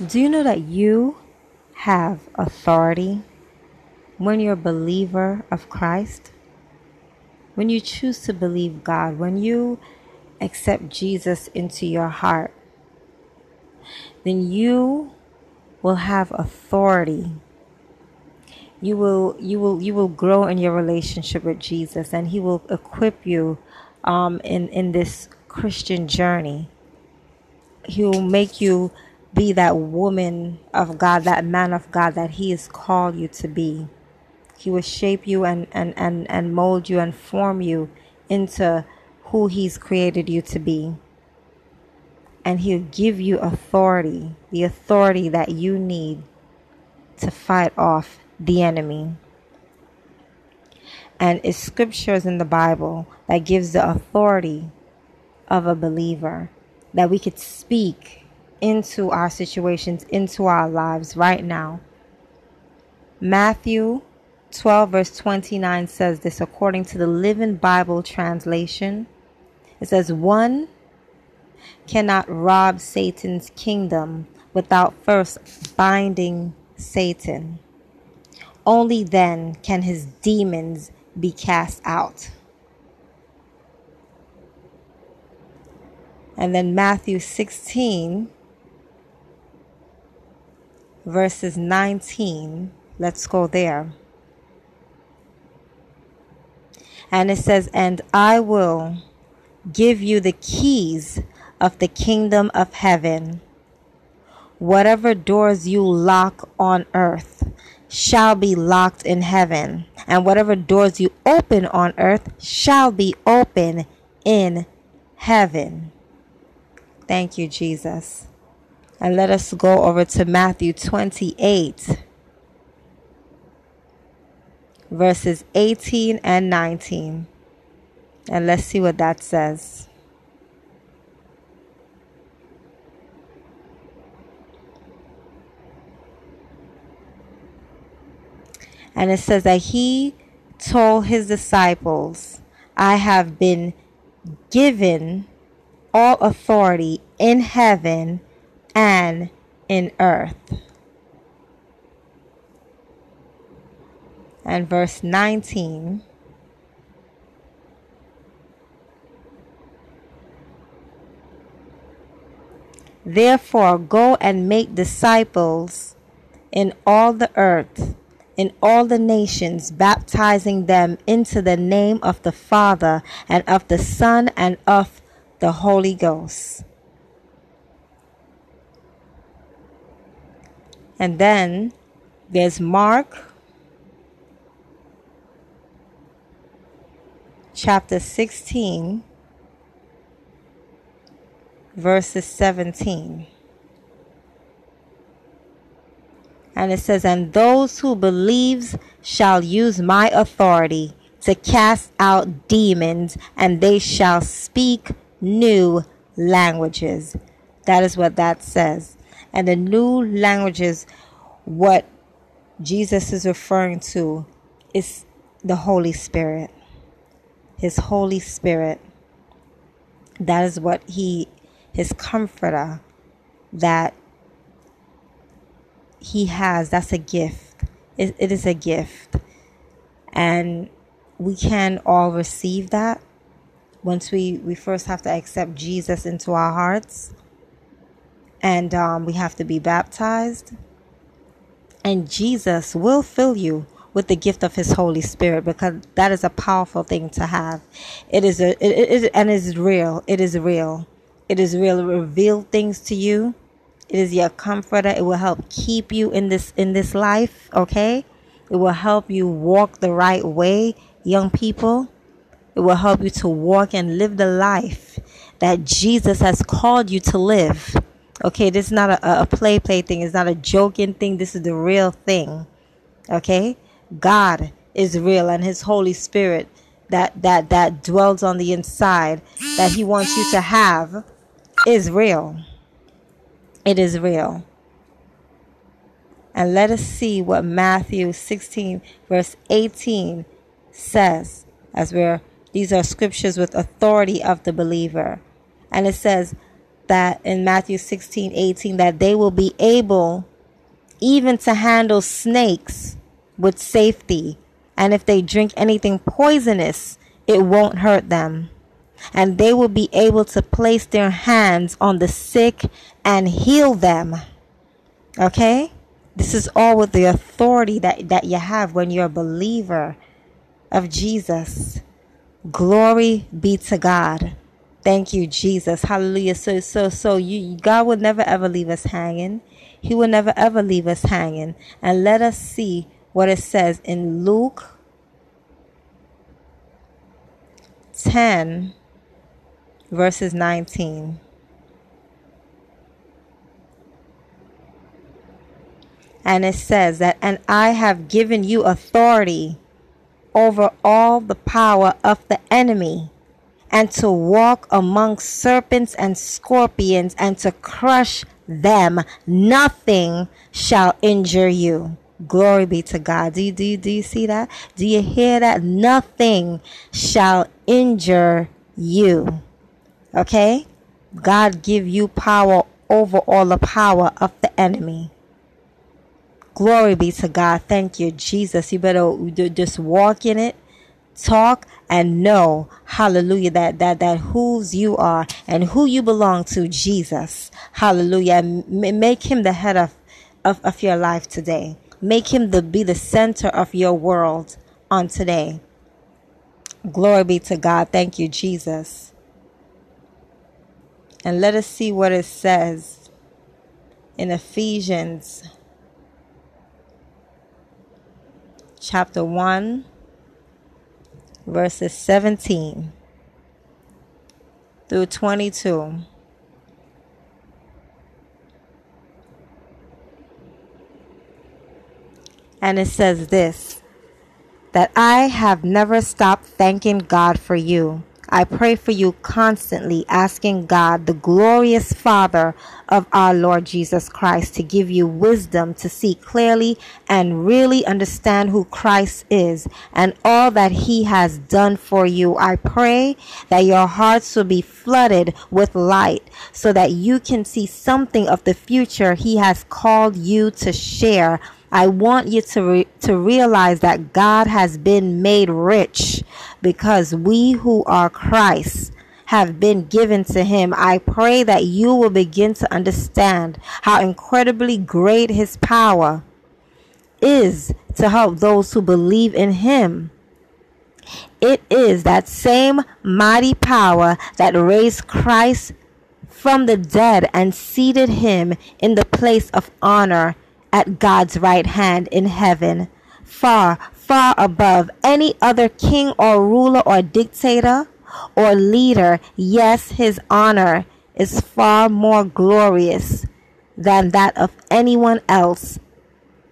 Do you know that you have authority when you're a believer of Christ? When you choose to believe God, when you accept Jesus into your heart, then you will have authority. You will you will you will grow in your relationship with Jesus and he will equip you um, in in this Christian journey. He will make you be that woman of God, that man of God that He has called you to be. He will shape you and, and, and, and mold you and form you into who He's created you to be. And He'll give you authority, the authority that you need to fight off the enemy. And it's scriptures in the Bible that gives the authority of a believer that we could speak into our situations, into our lives right now. Matthew 12, verse 29 says this according to the Living Bible translation. It says, One cannot rob Satan's kingdom without first binding Satan. Only then can his demons be cast out. And then Matthew 16, verses 19. Let's go there. And it says, And I will give you the keys of the kingdom of heaven. Whatever doors you lock on earth shall be locked in heaven, and whatever doors you open on earth shall be open in heaven. Thank you, Jesus. And let us go over to Matthew 28, verses 18 and 19. And let's see what that says. And it says that he told his disciples, I have been given all authority in heaven and in earth. And verse 19. Therefore, go and make disciples in all the earth, in all the nations, baptizing them into the name of the Father and of the Son and of the Holy Ghost And then there's Mark chapter 16, verses 17. And it says, And those who believes shall use my authority to cast out demons, and they shall speak new languages. That is what that says and the new languages, what Jesus is referring to is the Holy Spirit. His Holy Spirit. That is what he, his comforter, that he has. That's a gift. it, it is a gift. And we can all receive that once we, we first have to accept Jesus into our hearts and um, we have to be baptized. And Jesus will fill you with the gift of His Holy Spirit because that is a powerful thing to have. It is a it, it, and it is real. It is real. It is real. It reveal things to you. It is your comforter. It will help keep you in this in this life. Okay, it will help you walk the right way, young people. It will help you to walk and live the life that Jesus has called you to live. Okay, this is not a, a play play thing. It's not a joking thing. This is the real thing. Okay, God is real, and His Holy Spirit that that that dwells on the inside that He wants you to have is real. It is real. And let us see what Matthew 16, verse 18 says, as we're, these are scriptures with authority of the believer. And it says, that in Matthew 16, 18, that they will be able even to handle snakes with safety. And if they drink anything poisonous, it won't hurt them. And they will be able to place their hands on the sick and heal them. Okay? This is all with the authority that, that you have when you're a believer of Jesus. Glory be to God. Thank you, Jesus. Hallelujah. So, so, so you, God will never ever leave us hanging. He will never ever leave us hanging. And let us see what it says in Luke 10, verses 19. And it says that, and I have given you authority over all the power of the enemy, and to walk among serpents and scorpions, and to crush them. Nothing shall injure you. Glory be to God. Do you, do you, do you see that? Do you hear that? Nothing shall injure you. Okay? God give you power over all the power of the enemy. Glory be to God. Thank you, Jesus. You better just walk in it, talk, and know, hallelujah, that, that, that whose you are and who you belong to, Jesus. Hallelujah. Make him the head of, of, of your life today. Make him the, be the center of your world on today. Glory be to God. Thank you, Jesus. And let us see what it says in Ephesians chapter 1, verses 17 through 22. And it says this that I have never stopped thanking God for you I pray for you constantly, asking God, the glorious Father of our Lord Jesus Christ, to give you wisdom to see clearly and really understand who Christ is and all that he has done for you. I pray that your hearts will be flooded with light so that you can see something of the future he has called you to share I want you to re- to realize that God has been made rich because we who are Christ have been given to him. I pray that you will begin to understand how incredibly great his power is to help those who believe in him. It is that same mighty power that raised Christ from the dead and seated him in the place of honor at God's right hand in heaven, far, far above any other king or ruler or dictator or leader. Yes, his honor is far more glorious than that of anyone else,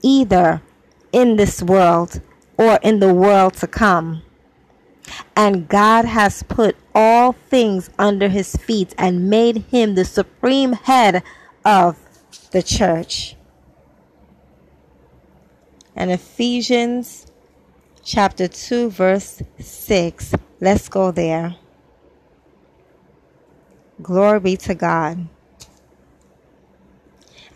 either in this world or in the world to come. And God has put all things under his feet and made him the supreme head of the church and Ephesians chapter 2, verse 6. Let's go there. Glory be to God.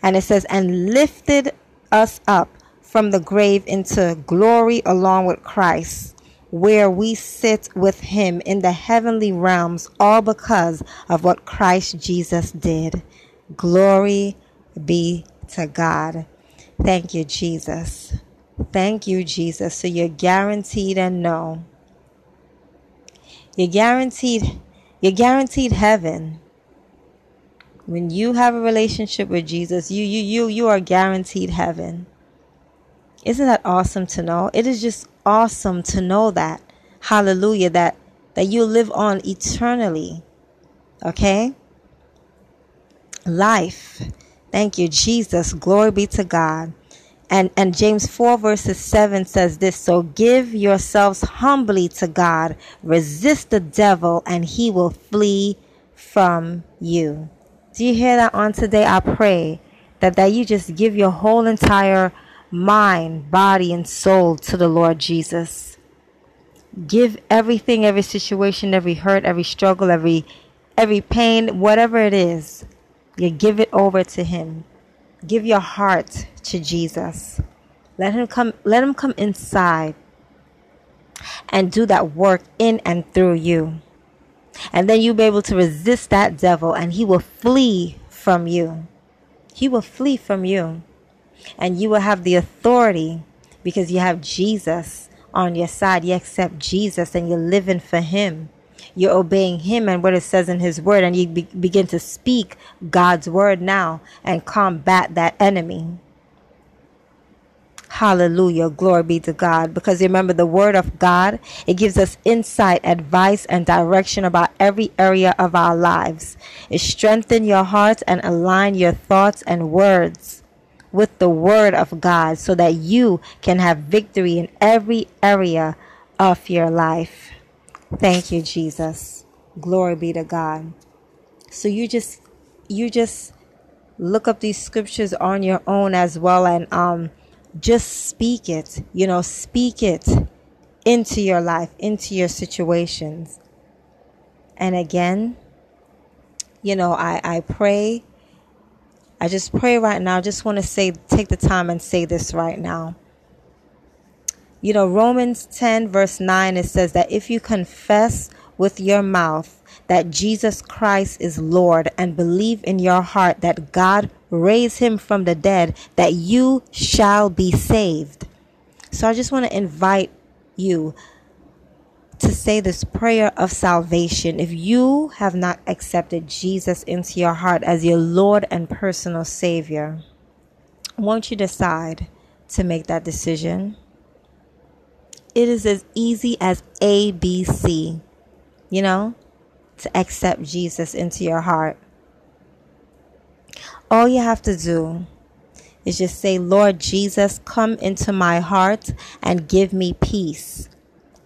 And it says, and lifted us up from the grave into glory along with Christ, where we sit with him in the heavenly realms, all because of what Christ Jesus did. Glory be to God. Thank you, Jesus. Thank you, Jesus. So you're guaranteed and know. You're guaranteed you're guaranteed heaven. When you have a relationship with Jesus, you you you you are guaranteed heaven. Isn't that awesome to know? It is just awesome to know that. Hallelujah that that you live on eternally. Okay? Life. Thank you Jesus. Glory be to God. And, and James 4 verses 7 says this, so give yourselves humbly to God, resist the devil and he will flee from you. Do you hear that on today? I pray that, that you just give your whole entire mind, body, and soul to the Lord Jesus. Give everything, every situation, every hurt, every struggle, every every pain, whatever it is, you give it over to him. Give your heart to Jesus. Let him come let him come inside and do that work in and through you. And then you'll be able to resist that devil and he will flee from you. He will flee from you. And you will have the authority because you have Jesus on your side. You accept Jesus and you're living for him. You're obeying him and what it says in his word and you be- begin to speak God's word now and combat that enemy. Hallelujah. Glory be to God. Because remember, the Word of God, it gives us insight, advice, and direction about every area of our lives. It strengthens your hearts and align your thoughts and words with the Word of God so that you can have victory in every area of your life. Thank you, Jesus. Glory be to God. So you just, you just look up these scriptures on your own as well and, um, just speak it, you know, speak it into your life, into your situations. And again, you know, I, I pray, I just pray right now. I just want to say, take the time and say this right now. You know, Romans 10, verse 9, it says that if you confess with your mouth that Jesus Christ is Lord and believe in your heart that God raised him from the dead, that you shall be saved. So I just want to invite you to say this prayer of salvation. If you have not accepted Jesus into your heart as your Lord and personal Savior, won't you decide to make that decision? It is as easy as ABC, you know, to accept Jesus into your heart. All you have to do is just say, Lord Jesus, come into my heart and give me peace.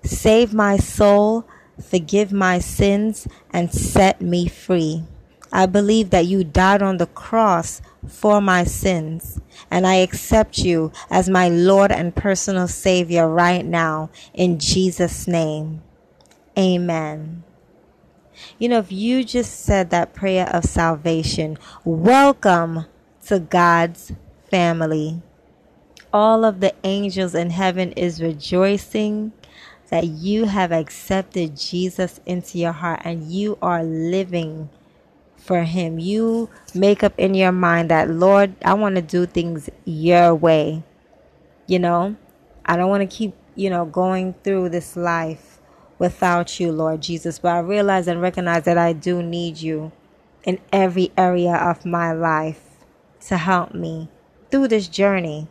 Save my soul, forgive my sins, and set me free. I believe that you died on the cross for my sins, and I accept you as my Lord and personal Savior right now in Jesus' name. Amen. You know, if you just said that prayer of salvation, welcome to God's family. All of the angels in heaven is rejoicing that you have accepted Jesus into your heart and you are living for him. You make up in your mind that, Lord, I want to do things your way. You know, I don't want to keep, you know, going through this life without you, Lord Jesus. But I realize and recognize that I do need you in every area of my life to help me through this journey.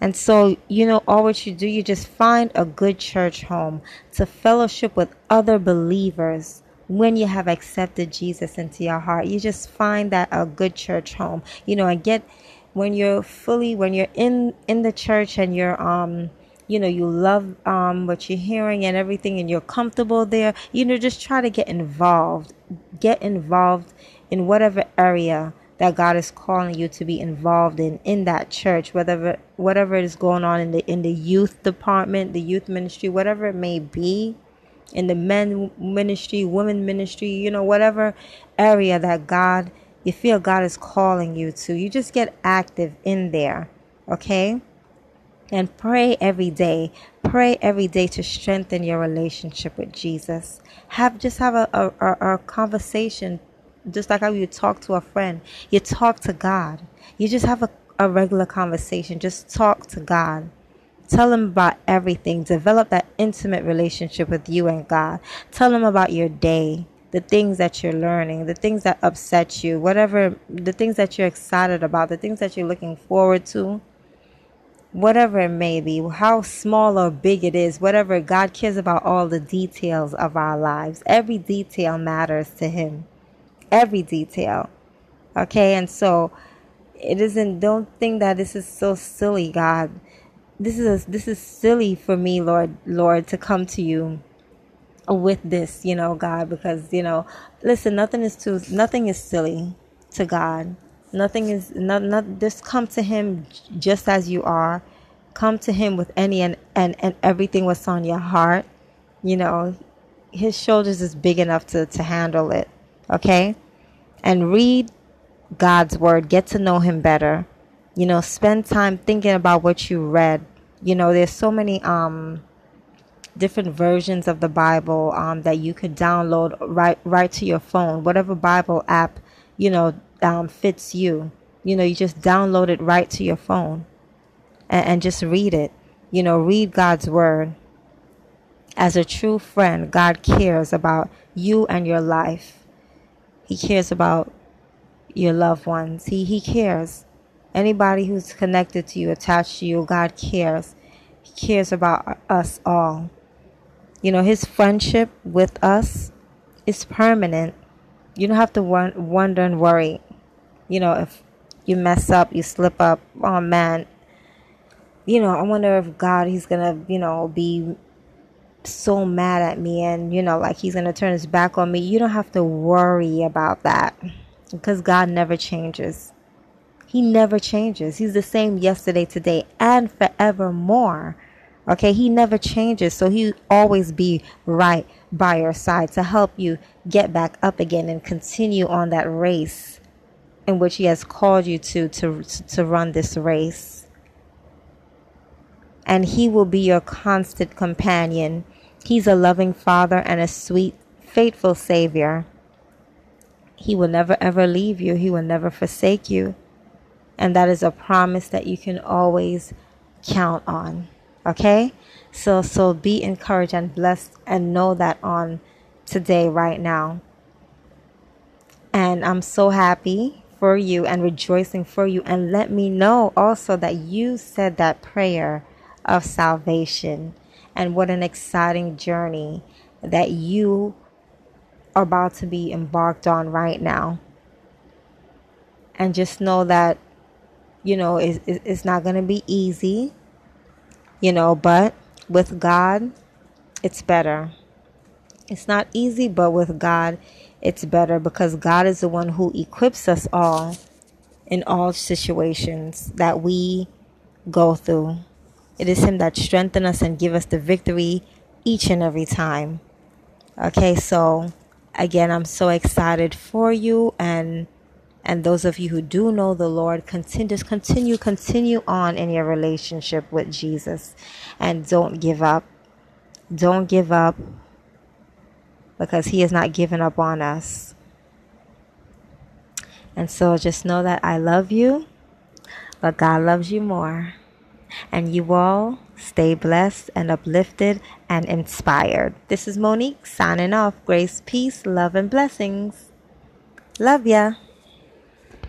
And so, you know, all what you do, you just find a good church home to fellowship with other believers when you have accepted Jesus into your heart. You just find that a good church home, you know, and get when you're fully, when you're in, in the church and you're, um, you know you love um, what you're hearing and everything and you're comfortable there you know just try to get involved get involved in whatever area that God is calling you to be involved in in that church whatever whatever is going on in the in the youth department the youth ministry whatever it may be in the men ministry women ministry you know whatever area that God you feel God is calling you to you just get active in there okay and pray every day. Pray every day to strengthen your relationship with Jesus. Have just have a, a, a, conversation, just like how you talk to a friend. You talk to God. You just have a, a regular conversation. Just talk to God. Tell him about everything. Develop that intimate relationship with you and God. Tell him about your day, the things that you're learning, the things that upset you, whatever, the things that you're excited about, the things that you're looking forward to whatever it may be, how small or big it is, whatever, God cares about all the details of our lives. Every detail matters to Him. Every detail. Okay, and so it isn't, don't think that this is so silly, God. This is, a, this is silly for me, Lord, Lord, to come to you with this, you know, God, because, you know, listen, nothing is too, nothing is silly to God. Nothing is not not just come to him just as you are. Come to him with any and, and, and everything what's on your heart. You know, his shoulders is big enough to, to handle it. Okay? And read God's word, get to know him better. You know, spend time thinking about what you read. You know, there's so many um different versions of the Bible um, that you could download right right to your phone, whatever Bible app you know um, fits you. You know, you just download it right to your phone and, and just read it. You know, read God's word. As a true friend, God cares about you and your life. He cares about your loved ones. He He cares. Anybody who's connected to you, attached to you, God cares. He cares about us all. You know, his friendship with us is permanent. You don't have to wonder and worry. You know, if you mess up, you slip up, oh man. You know, I wonder if God, he's to, you know, be so mad at me and, you know, like he's to turn his back on me. You don't have to worry about that because God never changes. He never changes. He's the same yesterday, today, and forevermore. Okay, he never changes, so he'll always be right by your side to help you get back up again and continue on that race in which he has called you to to to run this race. And he will be your constant companion. He's a loving father and a sweet, faithful savior. He will never ever leave you. He will never forsake you. And that is a promise that you can always count on. Okay? So so be encouraged and blessed and know that on today right now. And I'm so happy for you and rejoicing for you and let me know also that you said that prayer of salvation and what an exciting journey that you are about to be embarked on right now. And just know that you know it's, it's not going to be easy you know, but with God, it's better. It's not easy, but with God, it's better because God is the one who equips us all in all situations that we go through. It is Him that strengthens us and give us the victory each and every time. Okay, so again, I'm so excited for you and and those of you who do know the Lord, continue, just continue, continue on in your relationship with Jesus. And don't give up. Don't give up because He has not given up on us. And so just know that I love you, but God loves you more. And you all stay blessed and uplifted and inspired. This is Monique signing off. Grace, peace, love, and blessings. Love ya.